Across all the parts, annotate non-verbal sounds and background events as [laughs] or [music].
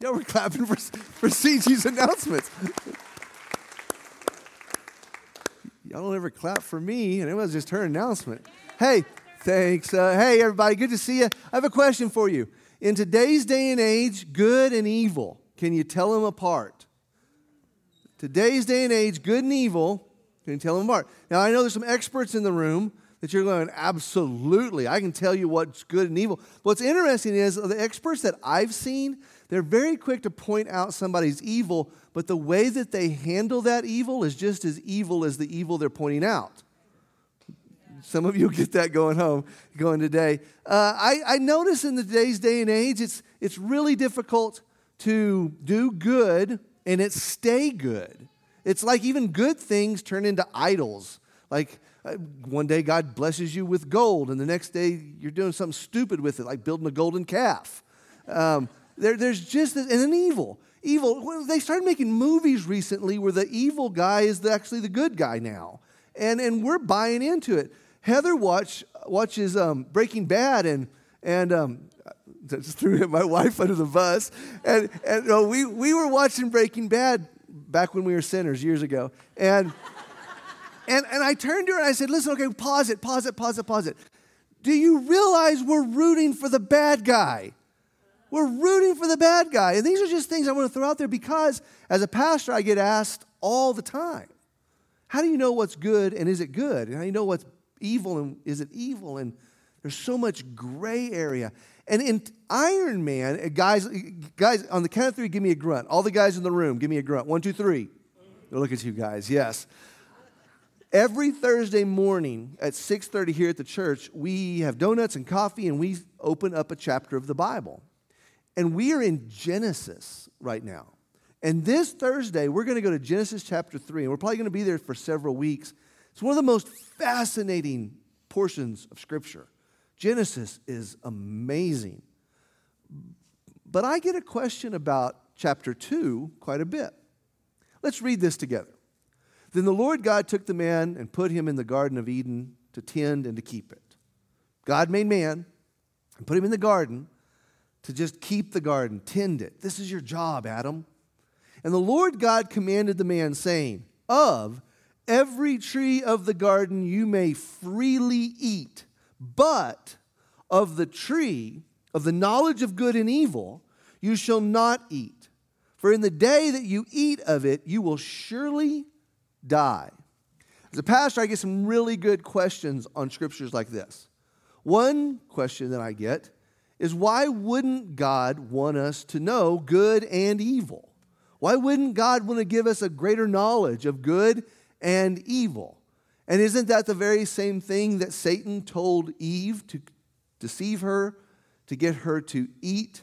Y'all were clapping for, for CG's announcements. Y'all don't ever clap for me, and it was just her announcement. Hey, thanks. Uh, hey, everybody, good to see you. I have a question for you. In today's day and age, good and evil, can you tell them apart? Today's day and age, good and evil, can you tell them apart? Now, I know there's some experts in the room that you're going, absolutely, I can tell you what's good and evil. What's interesting is the experts that I've seen, they're very quick to point out somebody's evil, but the way that they handle that evil is just as evil as the evil they're pointing out. Some of you get that going home, going today. Uh, I, I notice in today's day and age, it's, it's really difficult to do good and it stay good. It's like even good things turn into idols. Like uh, one day God blesses you with gold, and the next day you're doing something stupid with it, like building a golden calf. Um, there, there's just, and then evil. Evil, they started making movies recently where the evil guy is the, actually the good guy now. And, and we're buying into it. Heather watch, watches um, Breaking Bad, and, and um, [laughs] just threw [laughs] my wife under the bus. And, and we, we were watching Breaking Bad back when we were sinners years ago. And, [laughs] and, and I turned to her and I said, Listen, okay, pause it, pause it, pause it, pause it. Do you realize we're rooting for the bad guy? We're rooting for the bad guy. And these are just things I want to throw out there because as a pastor, I get asked all the time how do you know what's good and is it good? And how do you know what's evil and is it evil? And there's so much gray area. And in Iron Man, uh, guys, guys, on the count of three, give me a grunt. All the guys in the room, give me a grunt. One, two, three. Look at you guys. Yes. Every Thursday morning at 6:30 here at the church, we have donuts and coffee and we open up a chapter of the Bible. And we are in Genesis right now. And this Thursday, we're going to go to Genesis chapter 3, and we're probably going to be there for several weeks. It's one of the most fascinating portions of Scripture. Genesis is amazing. But I get a question about chapter 2 quite a bit. Let's read this together. Then the Lord God took the man and put him in the Garden of Eden to tend and to keep it. God made man and put him in the garden to just keep the garden, tend it. This is your job, Adam. And the Lord God commanded the man, saying, Of every tree of the garden you may freely eat but of the tree of the knowledge of good and evil you shall not eat. For in the day that you eat of it, you will surely die. As a pastor, I get some really good questions on scriptures like this. One question that I get is why wouldn't God want us to know good and evil? Why wouldn't God want to give us a greater knowledge of good and evil? And isn't that the very same thing that Satan told Eve to deceive her, to get her to eat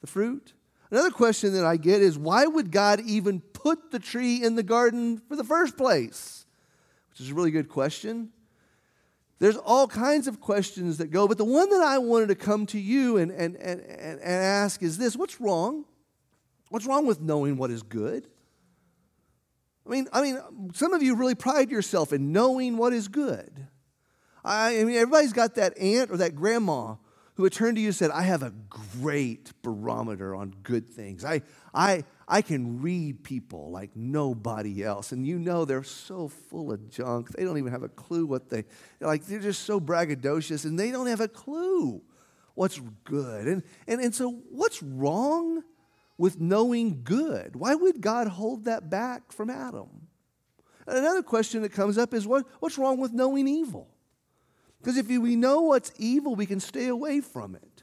the fruit? Another question that I get is why would God even put the tree in the garden for the first place? Which is a really good question. There's all kinds of questions that go, but the one that I wanted to come to you and, and, and, and ask is this what's wrong? What's wrong with knowing what is good? I mean, I mean, some of you really pride yourself in knowing what is good. I, I mean, everybody's got that aunt or that grandma who would turn to you and said, I have a great barometer on good things. I, I, I can read people like nobody else. And you know they're so full of junk. They don't even have a clue what they, like, they're just so braggadocious and they don't have a clue what's good. And, and, and so, what's wrong with knowing good. Why would God hold that back from Adam? And another question that comes up is what, what's wrong with knowing evil? Because if we know what's evil, we can stay away from it.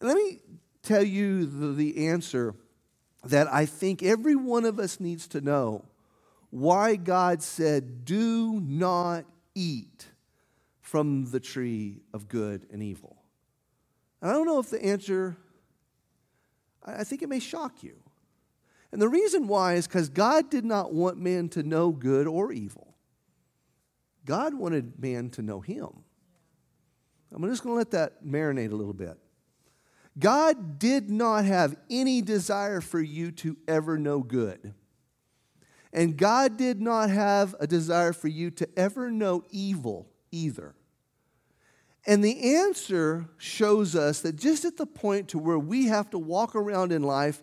Let me tell you the, the answer that I think every one of us needs to know why God said, Do not eat from the tree of good and evil. And I don't know if the answer I think it may shock you. And the reason why is because God did not want man to know good or evil. God wanted man to know him. I'm just going to let that marinate a little bit. God did not have any desire for you to ever know good. And God did not have a desire for you to ever know evil either. And the answer shows us that just at the point to where we have to walk around in life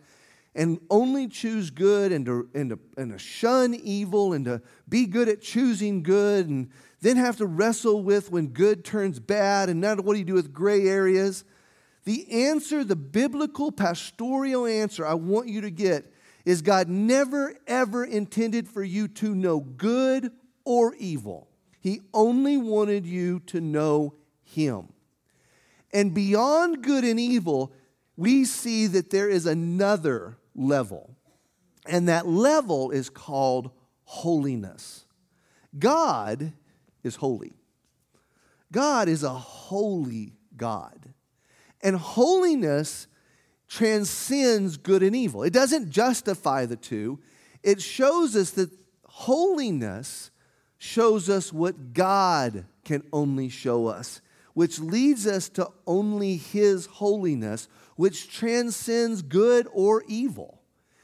and only choose good and to, and, to, and to shun evil and to be good at choosing good and then have to wrestle with when good turns bad and now what do you do with gray areas? The answer, the biblical pastoral answer I want you to get is God never ever intended for you to know good or evil. He only wanted you to know Him. And beyond good and evil, we see that there is another level. And that level is called holiness. God is holy. God is a holy God. And holiness transcends good and evil. It doesn't justify the two, it shows us that holiness shows us what God can only show us, which leads us to only His holiness, which transcends good or evil.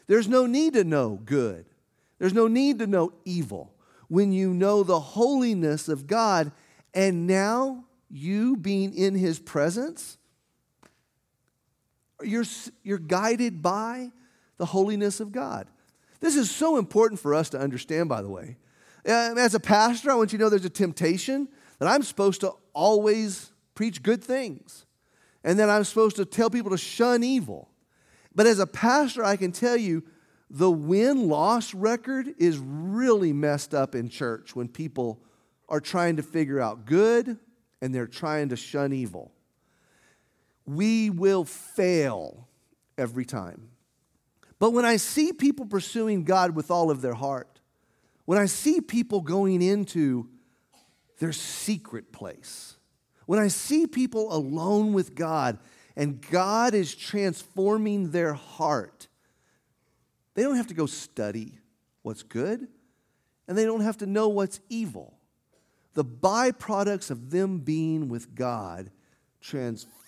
There's no need to know good, there's no need to know evil when you know the holiness of God. And now, you being in His presence, you're, you're guided by the holiness of God. This is so important for us to understand, by the way. Uh, as a pastor, I want you to know there's a temptation that I'm supposed to always preach good things and then I'm supposed to tell people to shun evil. But as a pastor, I can tell you the win loss record is really messed up in church when people are trying to figure out good and they're trying to shun evil. We will fail every time. But when I see people pursuing God with all of their heart, when I see people going into their secret place, when I see people alone with God and God is transforming their heart, they don't have to go study what's good and they don't have to know what's evil. The byproducts of them being with God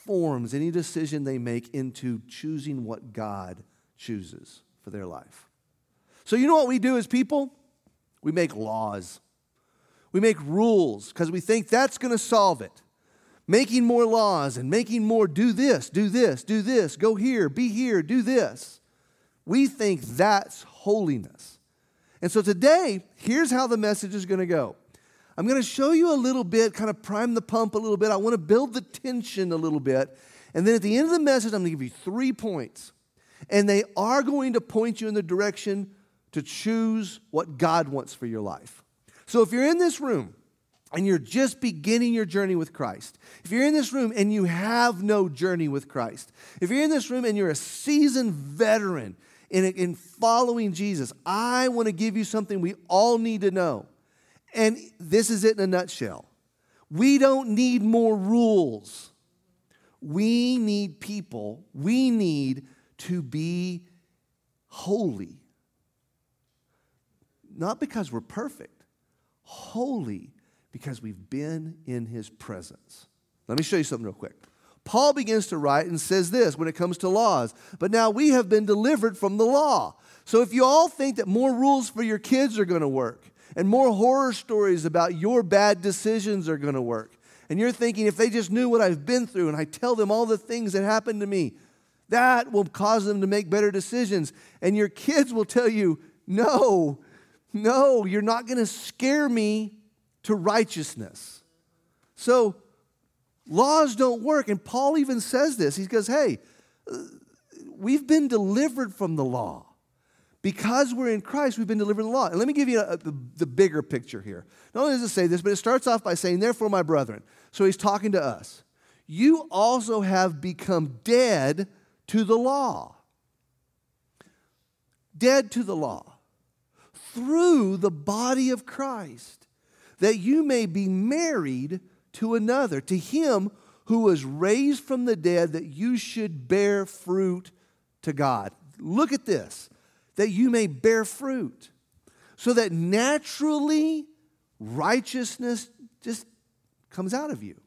transforms any decision they make into choosing what God chooses for their life. So, you know what we do as people? We make laws. We make rules because we think that's going to solve it making more laws and making more do this, do this, do this, go here, be here, do this. We think that's holiness. And so today, here's how the message is going to go. I'm going to show you a little bit, kind of prime the pump a little bit. I want to build the tension a little bit. And then at the end of the message, I'm going to give you three points. And they are going to point you in the direction to choose what God wants for your life. So if you're in this room and you're just beginning your journey with Christ, if you're in this room and you have no journey with Christ, if you're in this room and you're a seasoned veteran in, in following Jesus, I want to give you something we all need to know. And this is it in a nutshell. We don't need more rules. We need people. We need to be holy. Not because we're perfect, holy because we've been in his presence. Let me show you something real quick. Paul begins to write and says this when it comes to laws. But now we have been delivered from the law. So if you all think that more rules for your kids are going to work and more horror stories about your bad decisions are going to work, and you're thinking if they just knew what I've been through and I tell them all the things that happened to me, that will cause them to make better decisions. And your kids will tell you, no, no, you're not going to scare me to righteousness. So laws don't work. And Paul even says this. He goes, hey, uh, we've been delivered from the law. Because we're in Christ, we've been delivered the law. And let me give you a, a, the, the bigger picture here. Not only does it say this, but it starts off by saying, Therefore, my brethren. So he's talking to us. You also have become dead to the law. Dead to the law through the body of Christ that you may be married to another, to him who was raised from the dead, that you should bear fruit to God. Look at this that you may bear fruit, so that naturally righteousness just comes out of you.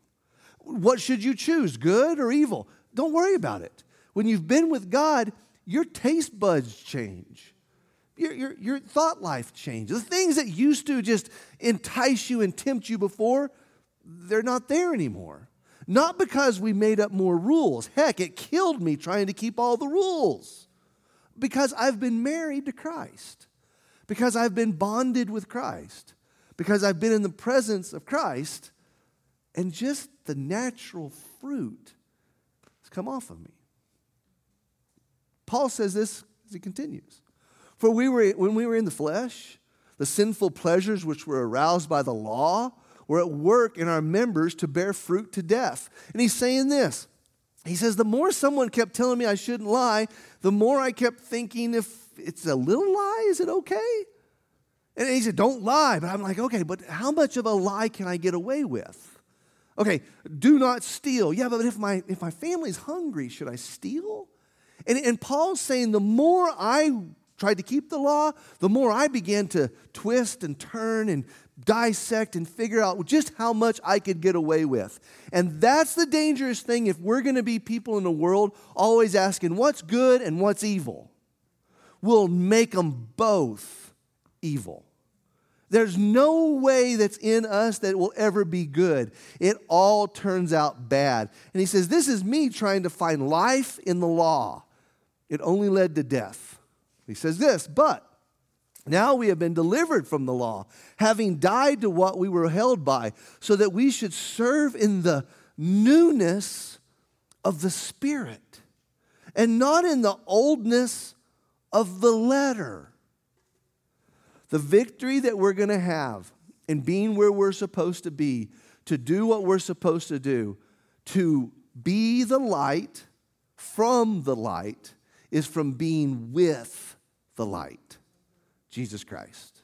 What should you choose, good or evil? Don't worry about it. When you've been with God, your taste buds change your, your, your thought life changes. The things that used to just entice you and tempt you before, they're not there anymore. Not because we made up more rules. Heck, it killed me trying to keep all the rules. Because I've been married to Christ. Because I've been bonded with Christ. Because I've been in the presence of Christ. And just the natural fruit has come off of me. Paul says this as he continues. For we were, when we were in the flesh, the sinful pleasures which were aroused by the law were at work in our members to bear fruit to death. And he's saying this. He says, The more someone kept telling me I shouldn't lie, the more I kept thinking, if it's a little lie, is it okay? And he said, Don't lie. But I'm like, Okay, but how much of a lie can I get away with? Okay, do not steal. Yeah, but if my, if my family's hungry, should I steal? And, and Paul's saying, The more I tried to keep the law, the more I began to twist and turn and dissect and figure out just how much I could get away with. And that's the dangerous thing if we're going to be people in the world always asking what's good and what's evil. We'll make them both evil. There's no way that's in us that will ever be good. It all turns out bad. And he says, This is me trying to find life in the law. It only led to death. He says this, but now we have been delivered from the law, having died to what we were held by, so that we should serve in the newness of the Spirit and not in the oldness of the letter. The victory that we're going to have in being where we're supposed to be, to do what we're supposed to do, to be the light from the light, is from being with the light. Jesus Christ.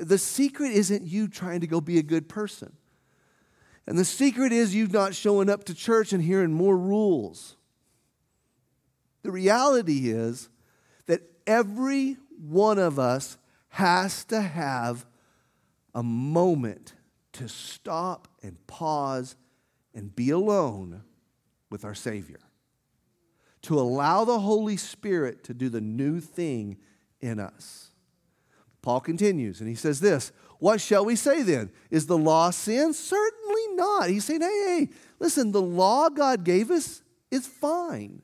The secret isn't you trying to go be a good person. And the secret is you not showing up to church and hearing more rules. The reality is that every one of us has to have a moment to stop and pause and be alone with our Savior. To allow the Holy Spirit to do the new thing in us. Paul continues and he says this What shall we say then? Is the law sin? Certainly not. He's saying, hey, hey, listen, the law God gave us is fine.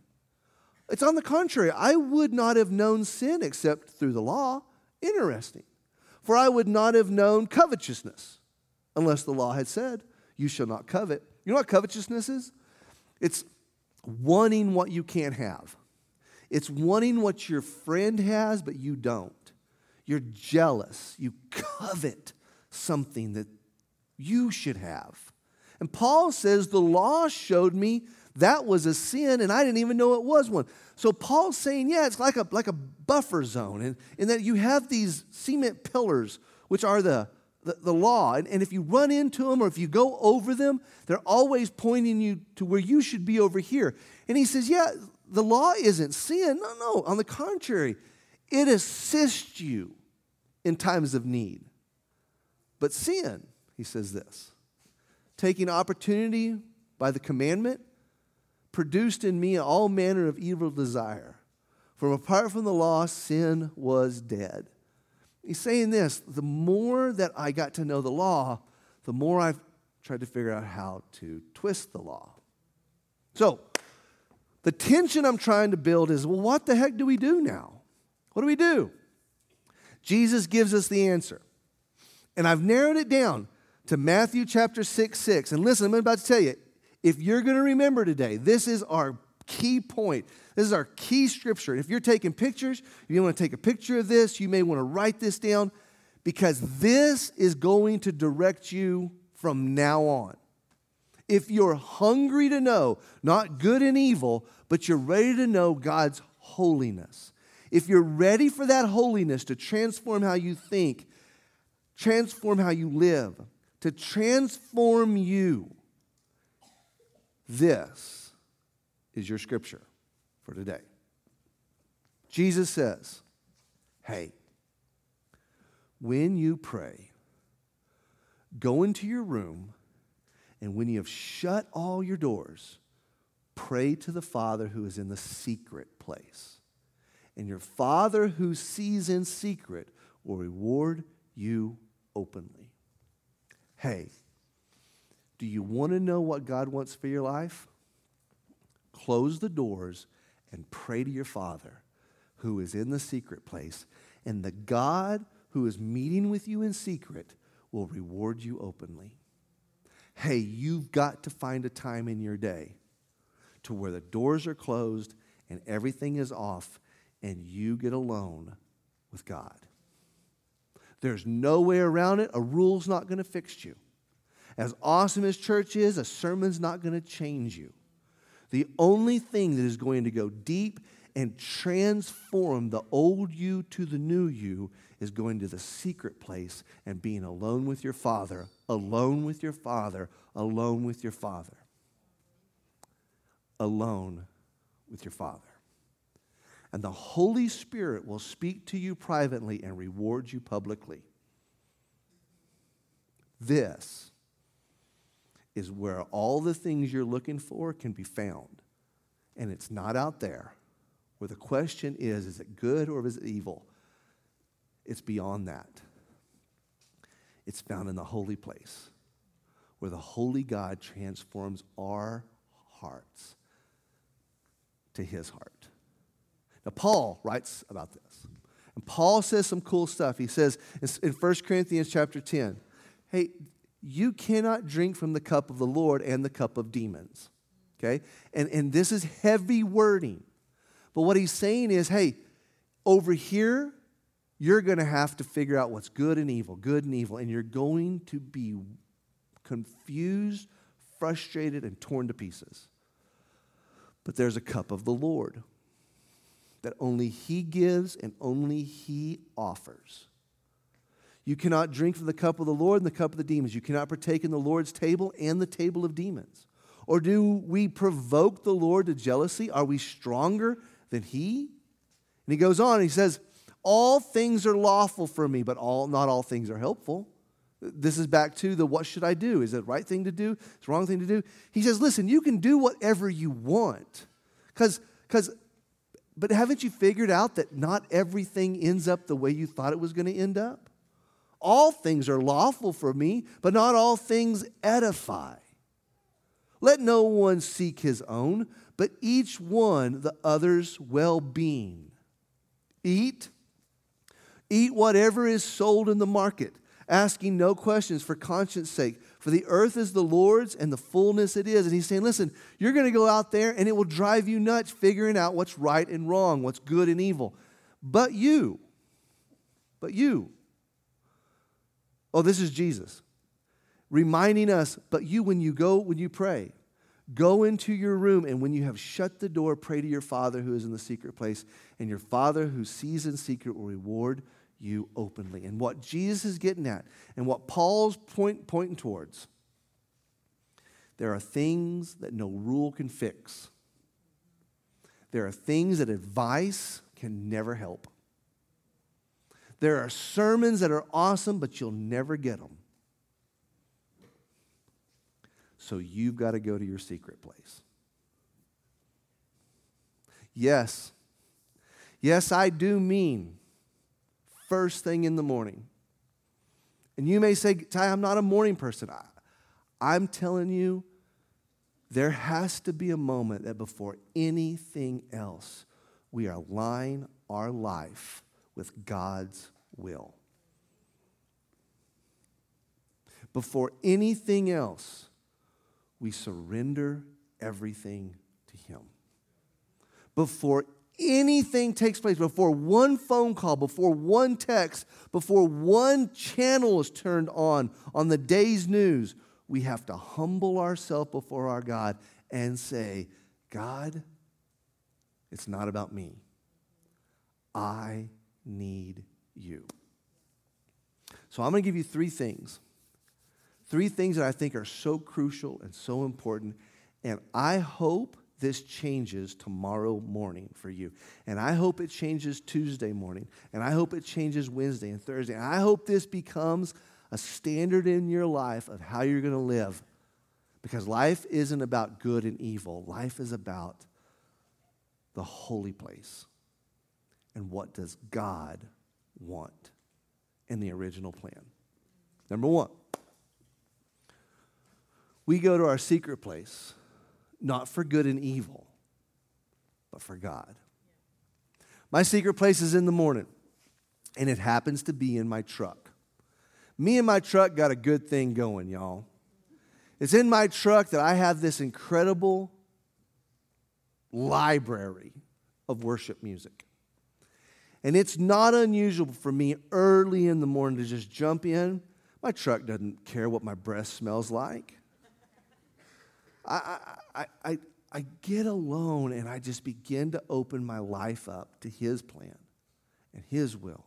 It's on the contrary. I would not have known sin except through the law. Interesting. For I would not have known covetousness unless the law had said, You shall not covet. You know what covetousness is? It's wanting what you can't have. It's wanting what your friend has, but you don't. You're jealous. You covet something that you should have. And Paul says, The law showed me that was a sin, and I didn't even know it was one. So Paul's saying, yeah, it's like a, like a buffer zone, and in that you have these cement pillars, which are the, the, the law. And, and if you run into them or if you go over them, they're always pointing you to where you should be over here. And he says, yeah, the law isn't sin. No, no. On the contrary, it assists you in times of need. But sin, he says this, taking opportunity by the commandment, produced in me all manner of evil desire. From apart from the law, sin was dead. He's saying this the more that I got to know the law, the more I've tried to figure out how to twist the law. So, the tension I'm trying to build is well, what the heck do we do now? What do we do? Jesus gives us the answer. And I've narrowed it down to Matthew chapter 6, 6. And listen, I'm about to tell you, if you're going to remember today, this is our key point. This is our key scripture. if you're taking pictures, if you want to take a picture of this, you may want to write this down because this is going to direct you from now on if you're hungry to know not good and evil, but you're ready to know God's holiness, if you're ready for that holiness to transform how you think, transform how you live, to transform you, this is your scripture for today. Jesus says, Hey, when you pray, go into your room and when you have shut all your doors, pray to the Father who is in the secret place. And your Father who sees in secret will reward you openly. Hey, Do you want to know what God wants for your life? Close the doors and pray to your Father who is in the secret place. And the God who is meeting with you in secret will reward you openly. Hey, you've got to find a time in your day to where the doors are closed and everything is off and you get alone with God. There's no way around it. A rule's not going to fix you. As awesome as church is, a sermon's not going to change you. The only thing that is going to go deep and transform the old you to the new you is going to the secret place and being alone with your Father, alone with your Father, alone with your Father. Alone with your Father. And the Holy Spirit will speak to you privately and reward you publicly. This is where all the things you're looking for can be found. And it's not out there. Where the question is is it good or is it evil? It's beyond that. It's found in the holy place where the holy God transforms our hearts to his heart. Now, Paul writes about this. And Paul says some cool stuff. He says in 1 Corinthians chapter 10, hey, you cannot drink from the cup of the Lord and the cup of demons. Okay? And, and this is heavy wording. But what he's saying is, hey, over here, you're going to have to figure out what's good and evil, good and evil, and you're going to be confused, frustrated, and torn to pieces. But there's a cup of the Lord that only He gives and only He offers. You cannot drink from the cup of the Lord and the cup of the demons. You cannot partake in the Lord's table and the table of demons. Or do we provoke the Lord to jealousy? Are we stronger than He? And he goes on, he says, All things are lawful for me, but all, not all things are helpful. This is back to the what should I do? Is it the right thing to do? It's the wrong thing to do? He says, Listen, you can do whatever you want. Because but haven't you figured out that not everything ends up the way you thought it was going to end up? All things are lawful for me, but not all things edify. Let no one seek his own, but each one the other's well being. Eat. Eat whatever is sold in the market, asking no questions for conscience sake. For the earth is the Lord's and the fullness it is. And he's saying, listen, you're going to go out there and it will drive you nuts figuring out what's right and wrong, what's good and evil. But you, but you, oh, this is Jesus reminding us, but you, when you go, when you pray, go into your room and when you have shut the door, pray to your Father who is in the secret place, and your Father who sees in secret will reward you openly. And what Jesus is getting at, and what Paul's point, pointing towards, there are things that no rule can fix. There are things that advice can never help. There are sermons that are awesome, but you'll never get them. So you've got to go to your secret place. Yes, yes, I do mean first thing in the morning. And you may say, Ty, I'm not a morning person. I, I'm telling you, there has to be a moment that before anything else, we align our life with God's will. Before anything else, we surrender everything to Him. Before anything takes place, before one phone call, before one text, before one channel is turned on on the day's news, we have to humble ourselves before our God and say, God, it's not about me. I need you. So I'm going to give you three things. Three things that I think are so crucial and so important. And I hope this changes tomorrow morning for you. And I hope it changes Tuesday morning. And I hope it changes Wednesday and Thursday. And I hope this becomes a standard in your life of how you're going to live. Because life isn't about good and evil, life is about the holy place. And what does God want in the original plan? Number one, we go to our secret place, not for good and evil, but for God. My secret place is in the morning, and it happens to be in my truck. Me and my truck got a good thing going, y'all. It's in my truck that I have this incredible library of worship music. And it's not unusual for me early in the morning to just jump in. My truck doesn't care what my breath smells like. I, I, I, I get alone and I just begin to open my life up to His plan and His will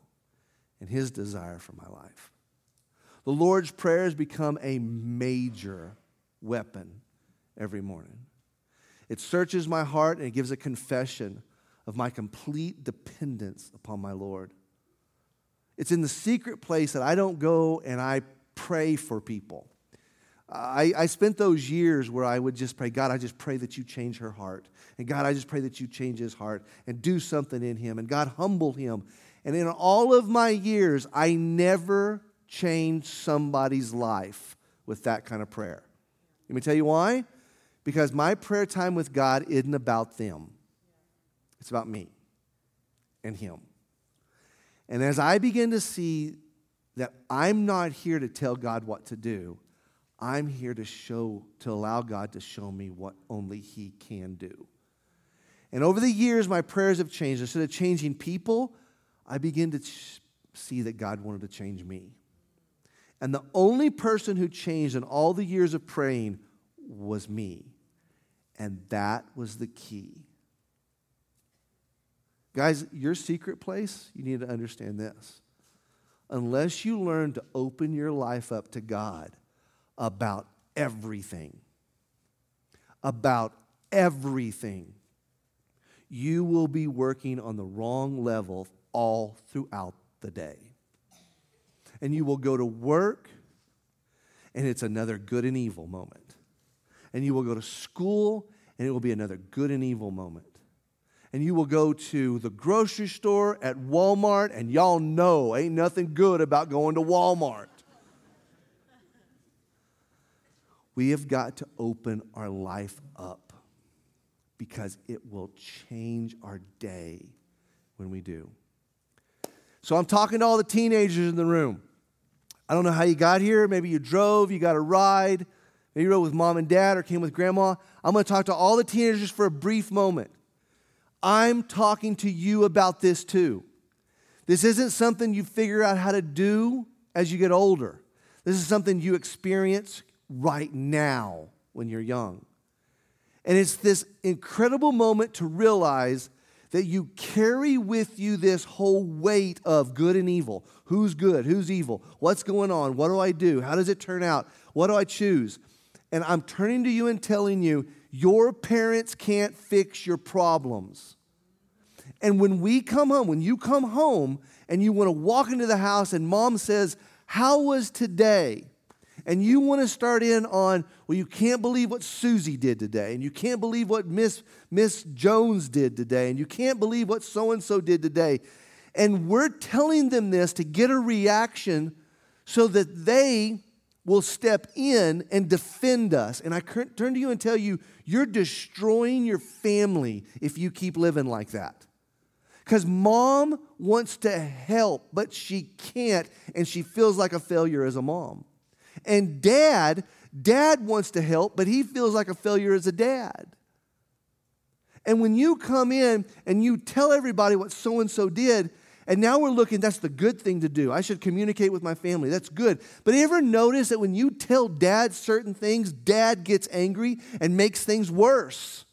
and His desire for my life. The Lord's Prayer has become a major weapon every morning. It searches my heart and it gives a confession of my complete dependence upon my Lord. It's in the secret place that I don't go and I pray for people. I, I, spent those years where I would just pray, God, I just pray that you change her heart. And God, I just pray that you change his heart and do something in him. And God, humble him. And in all of my years, I never changed somebody's life with that kind of prayer. Let me tell you why. Because my prayer time with God isn't about them, it's about me and Him. And as I begin to see that I'm not here to tell God what to do, I'm here to show, to allow God to show me what only He can do. And over the years, my prayers have changed. Instead of changing people, I begin to see that God wanted to change me. And the only person who changed in all the years of praying was me. And that was the key. Guys, your secret place, you need to understand this. Unless you learn to open your life up to God about everything, about everything, you will be working on the wrong level all throughout the day. And you will go to work, and it's another good and evil moment and you will go to school, and it will be another good and evil moment. And you will go to the grocery store at Walmart, and y'all know ain't nothing good about going to Walmart. We have got to open our life up because it will change our day when we do. So I'm talking to all the teenagers in the room. I don't know how you got here. Maybe you drove, you got a ride. Maybe you rode with mom and dad or came with grandma. I'm going to talk to all the teenagers for a brief moment. I'm talking to you about this too. This isn't something you figure out how to do as you get older. This is something you experience right now when you're young. And it's this incredible moment to realize that you carry with you this whole weight of good and evil. Who's good? Who's evil? What's going on? What do I do? How does it turn out? What do I choose? And I'm turning to you and telling you, your parents can't fix your problems. And when we come home, when you come home and you want to walk into the house and mom says, How was today? And you want to start in on, well, you can't believe what Susie did today, and you can't believe what Miss, Miss Jones did today, and you can't believe what so and so did today. And we're telling them this to get a reaction so that they will step in and defend us. And I turn to you and tell you, you're destroying your family if you keep living like that. Because mom wants to help, but she can't, and she feels like a failure as a mom. And dad, dad wants to help, but he feels like a failure as a dad. And when you come in and you tell everybody what so and so did, and now we're looking, that's the good thing to do. I should communicate with my family. That's good. But you ever notice that when you tell dad certain things, dad gets angry and makes things worse?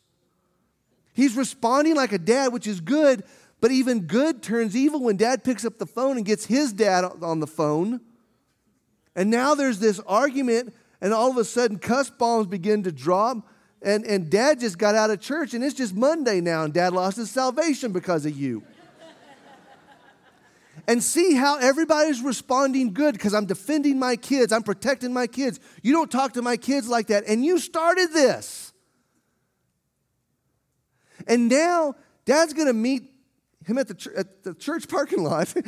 He's responding like a dad, which is good, but even good turns evil when dad picks up the phone and gets his dad on the phone. And now there's this argument, and all of a sudden, cuss bombs begin to drop. And, and dad just got out of church, and it's just Monday now, and dad lost his salvation because of you and see how everybody's responding good because I'm defending my kids, I'm protecting my kids. You don't talk to my kids like that, and you started this. And now dad's gonna meet him at the, at the church parking lot. [laughs]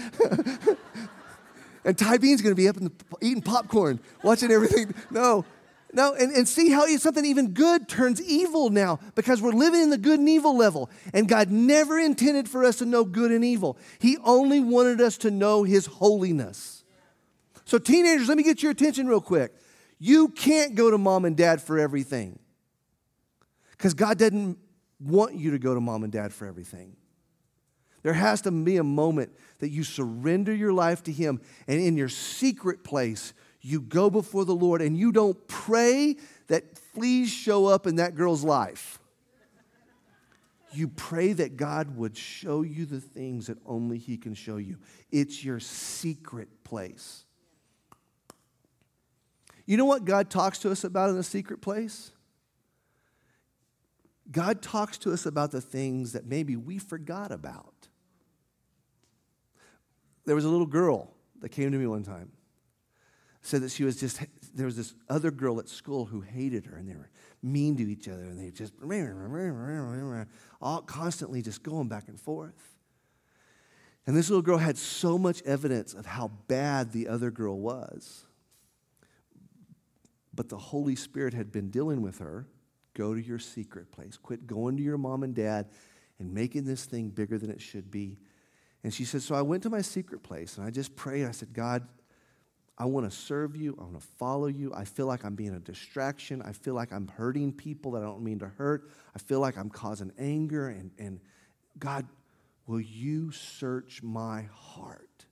and Ty Bean's gonna be up in the, eating popcorn, watching everything. [laughs] No, No, and, and see how something even good turns evil now because we're living in the good and evil level. And God never intended for us to know good and evil, He only wanted us to know His holiness. So, teenagers, let me get your attention real quick. You can't go to mom and dad for everything because God doesn't want you to go to mom and dad for everything. There has to be a moment that you surrender your life to Him, and in your secret place, you go before the Lord and you don't pray that fleas show up in that girl's life. You pray that God would show you the things that only He can show you. It's your secret place. You know what God talks to us about in the secret place? God talks to us about the things that maybe we forgot about. There was a little girl that came to me one time said that she was just, there was this other girl at school who hated her and they were mean to each other and they just, all constantly just going back and forth. And this little girl had so much evidence of how bad the other girl was. But the Holy Spirit had been dealing with her. Go to your secret place. Quit going to your mom and dad and making this thing bigger than it should be. And she said, So I went to my secret place and I just prayed. I said, God, I want to serve you. I want to follow you. I feel like I'm being a distraction. I feel like I'm hurting people that I don't mean to hurt. I feel like I'm causing anger. And, and God, will you search my heart?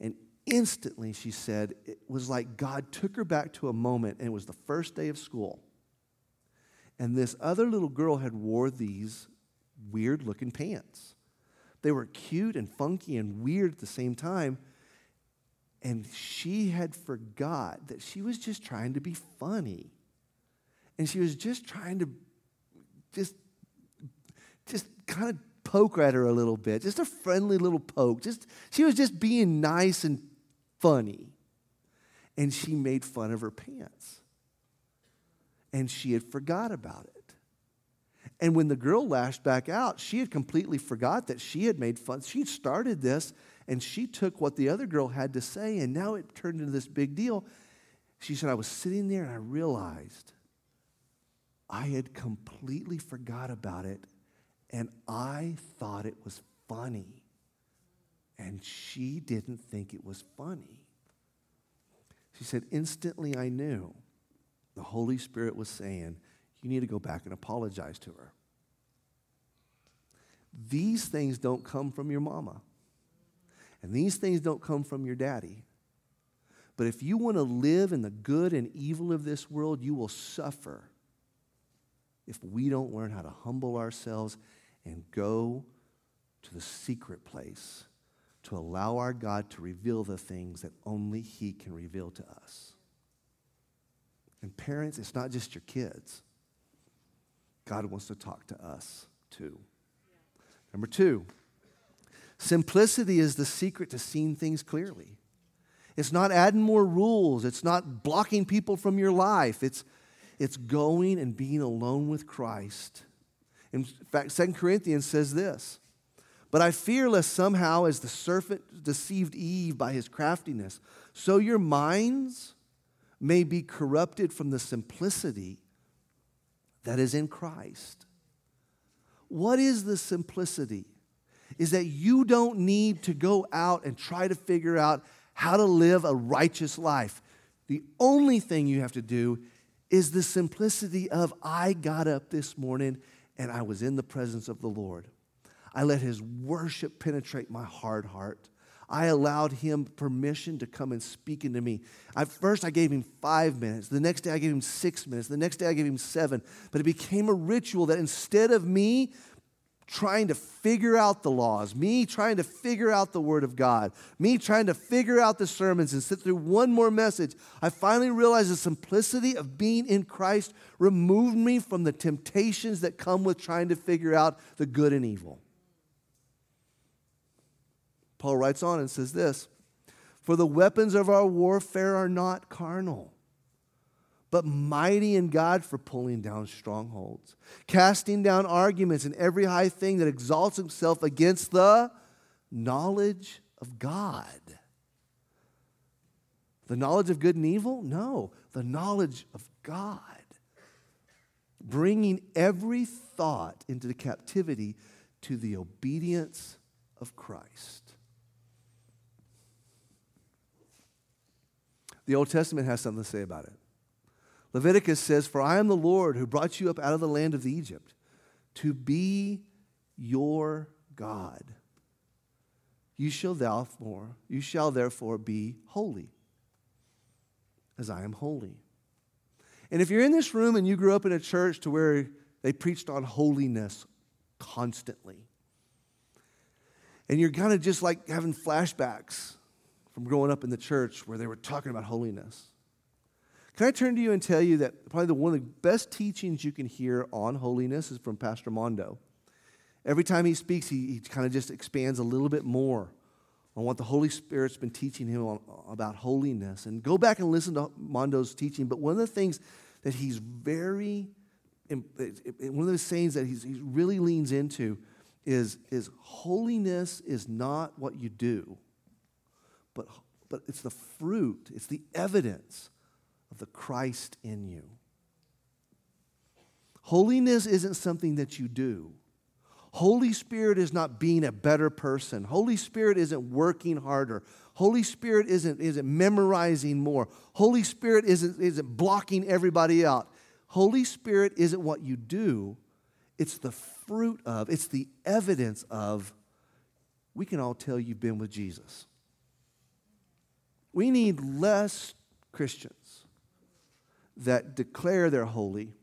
And instantly she said, it was like God took her back to a moment, and it was the first day of school. And this other little girl had wore these weird looking pants. They were cute and funky and weird at the same time and she had forgot that she was just trying to be funny. And she was just trying to just, just kind of poke at her a little bit, just a friendly little poke. Just she was just being nice and funny. And she made fun of her pants. And she had forgot about it. And when the girl lashed back out, she had completely forgot that she had made fun. She started this and she took what the other girl had to say, and now it turned into this big deal. She said, I was sitting there and I realized I had completely forgot about it, and I thought it was funny. And she didn't think it was funny. She said, Instantly I knew the Holy Spirit was saying, You need to go back and apologize to her. These things don't come from your mama. And these things don't come from your daddy. But if you want to live in the good and evil of this world, you will suffer if we don't learn how to humble ourselves and go to the secret place to allow our God to reveal the things that only He can reveal to us. And parents, it's not just your kids. God wants to talk to us too. Number two, Simplicity is the secret to seeing things clearly. It's not adding more rules, it's not blocking people from your life. It's, it's going and being alone with Christ. In fact, Second Corinthians says this But I fear lest somehow, as the serpent deceived Eve by his craftiness, so your minds may be corrupted from the simplicity that is in Christ. What is the simplicity? is that you don't need to go out and try to figure out how to live a righteous life. The only thing you have to do is the simplicity of I got up this morning and I was in the presence of the Lord. I let his worship penetrate my hard heart. I allowed him permission to come and speak into me. At first, I gave him five minutes. The next day, I gave him six minutes. The next day, I gave him seven. But it became a ritual that instead of me trying to figure out the laws, me trying to figure out the Word of God, me trying to figure out the sermons and sit through one more message, I finally realized the simplicity of being in Christ removed me from the temptations that come with trying to figure out the good and evil. Paul writes on and says this For the weapons of our warfare are not carnal but mighty in God for pulling down strongholds, casting down arguments and every high thing that exalts himself against the knowledge of God. The knowledge of good and evil? No, the knowledge of God. Bringing every thought into the captivity to the obedience of Christ. The Old Testament has something to say about it. Leviticus says, For I am the Lord who brought you up out of the land of Egypt to be your God. You shall therefore, you shall therefore be holy, as I am holy. And if you're in this room and you grew up in a church to where they preached on holiness constantly, and you're kind of just like having flashbacks from growing up in the church where they were talking about holiness. Can I turn to you and tell you that probably the, one of the best teachings you can hear on holiness is from Pastor Mondo. Every time he speaks, he, he kind of just expands a little bit more on what the Holy Spirit's been teaching him on, about holiness. And go back and listen to Mondo's teaching. But one of the things that he's very, one of the sayings that he's, he really leans into is, is holiness is not what you do, but, but it's the fruit, it's the evidence of the Christ in you. Holiness isn't something that you do. Holy Spirit is not being a better person. Holy Spirit isn't working harder. Holy Spirit isn't, isn't memorizing more. Holy Spirit isn't, isn't blocking everybody out. Holy Spirit isn't what you do, it's the fruit of, it's the evidence of. We can all tell you've been with Jesus. We need less Christians that declare they're holy,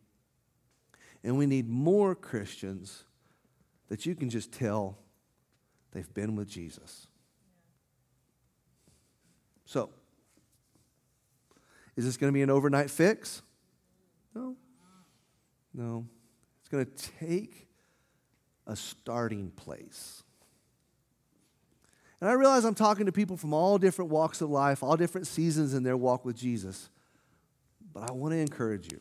and we need more Christians that you can just tell they've been with Jesus. So, is this going to be an overnight fix? No. No. It's going to take a starting place. And I realize I'm talking to people from all different walks of life, all different seasons in their walk with Jesus. But I want to encourage you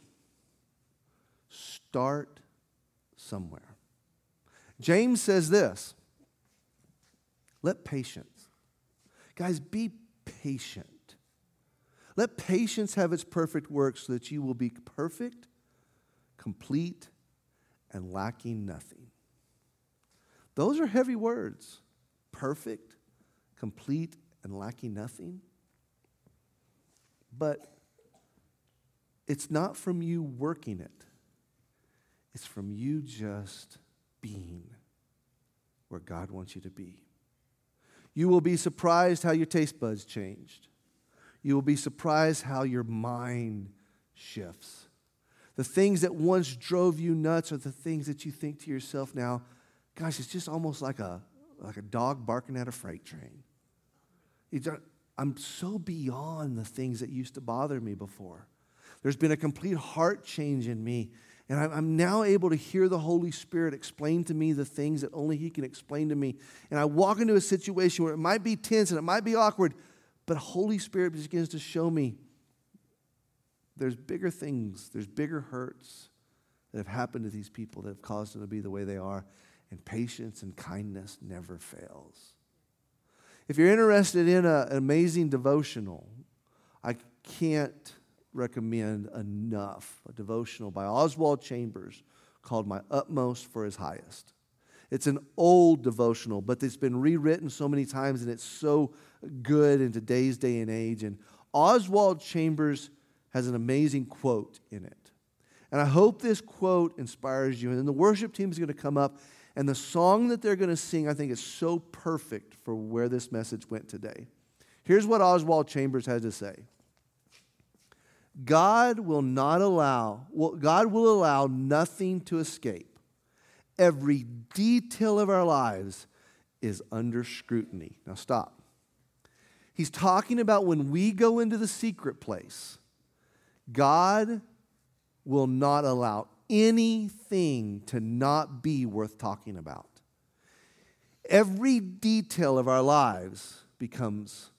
start somewhere. James says this let patience, guys, be patient. Let patience have its perfect work so that you will be perfect, complete, and lacking nothing. Those are heavy words. Perfect, complete, and lacking nothing. But it's not from you working it, it's from you just being where God wants you to be. You will be surprised how your taste buds changed. You will be surprised how your mind shifts. The things that once drove you nuts are the things that you think to yourself now, gosh, it's just almost like a, like a dog barking at a freight train. I'm so beyond the things that used to bother me before. There's been a complete heart change in me and I'm now able to hear the Holy Spirit explain to me the things that only He can explain to me. And I walk into a situation where it might be tense and it might be awkward, but Holy Spirit begins to show me there's bigger things, there's bigger hurts that have happened to these people that have caused them to be the way they are. And patience and kindness never fails. If you're interested in a, an amazing devotional, I can't recommend enough a devotional by Oswald Chambers called My Utmost for His Highest. It's an old devotional, but it's been rewritten so many times and it's so good in today's day and age. And Oswald Chambers has an amazing quote in it. And I hope this quote inspires you. And then the worship team is going to come up, and the song that they're going to sing, I think, is so perfect for where this message went today. Here's what Oswald Chambers had to say God will not allow, well, God will allow nothing to escape. Every detail of our lives is under scrutiny. Now, stop. He's talking about when we go into the secret place, God will not allow anything to not be worth talking about. Every detail of our lives becomes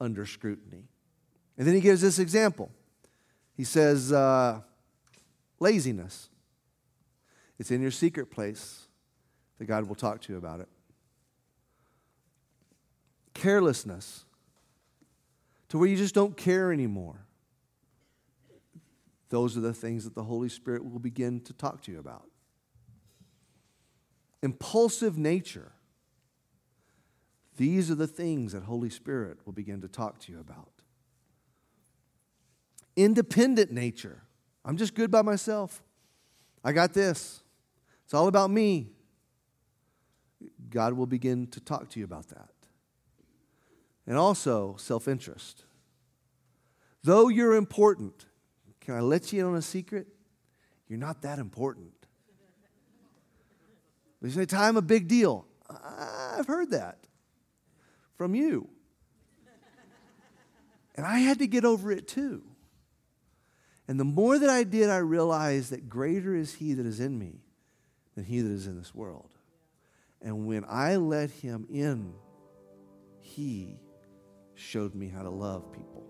under scrutiny. And then he gives this example. He says, uh, laziness. It's in your secret place that God will talk to you about it. Carelessness. to where you just don't care anymore. Those are the things that the Holy Spirit will begin to talk to you about. Impulsive nature. These are the things that Holy Spirit will begin to talk to you about. Independent nature. I'm just good by myself. I got this. It's all about me. God will begin to talk to you about that. And also self interest. Though you're important, can I let you in on a secret? You're not that important. You say, Ty, I'm a big deal. I've heard that from you. And I had to get over it too. And the more that I did, I realized that greater is He that is in me than He that is in this world. And when I let Him in, He showed me how to love people.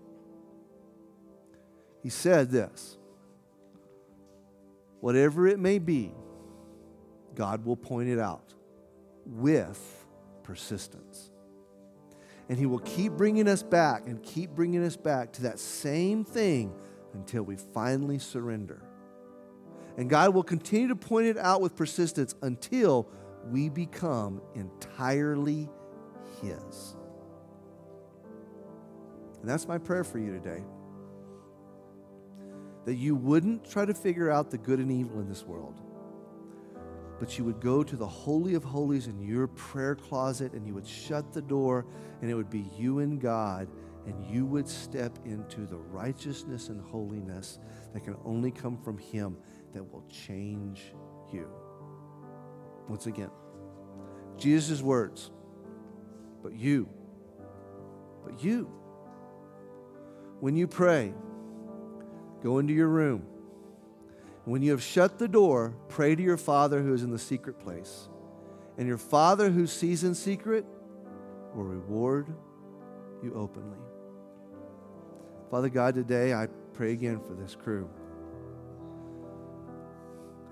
He said this whatever it may be, God will point it out with persistence. And He will keep bringing us back and keep bringing us back to that same thing until we finally surrender. And God will continue to point it out with persistence until we become entirely His. And that's my prayer for you today. That you wouldn't try to figure out the good and evil in this world, but you would go to the Holy of Holies in your prayer closet and you would shut the door, and it would be you and God, and you would step into the righteousness and holiness that can only come from Him that will change you. Once again, Jesus' words, but you, but you. When you pray, go into your room. When you have shut the door, pray to your Father who is in the secret place. And your Father who sees in secret will reward you openly. Father God, today I pray again for this crew.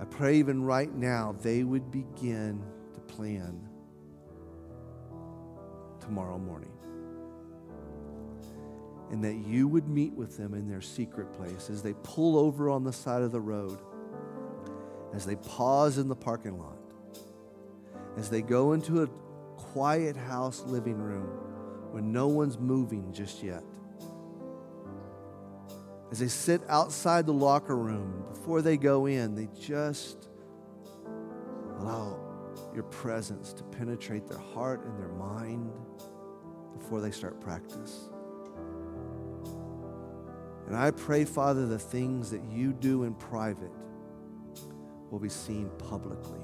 I pray even right now they would begin to plan tomorrow morning. And that you would meet with them in their secret place as they pull over on the side of the road, as they pause in the parking lot, as they go into a quiet house living room where no one's moving just yet. As they sit outside the locker room, before they go in, they just allow your presence to penetrate their heart and their mind before they start practice. And I pray, Father, the things that you do in private will be seen publicly.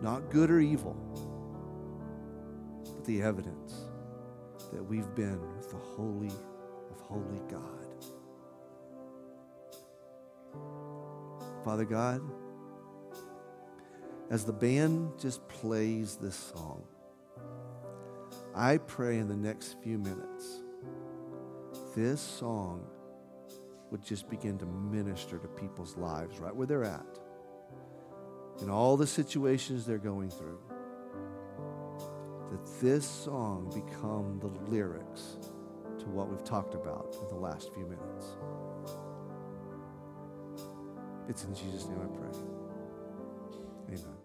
Not good or evil, but the evidence that we've been with the Holy of Holy God. Father God, as the band just plays this song, I pray in the next few minutes, this song would just begin to minister to people's lives right where they're at, in all the situations they're going through. That this song become the lyrics to what we've talked about in the last few minutes. It's in Jesus' name I pray. Amen.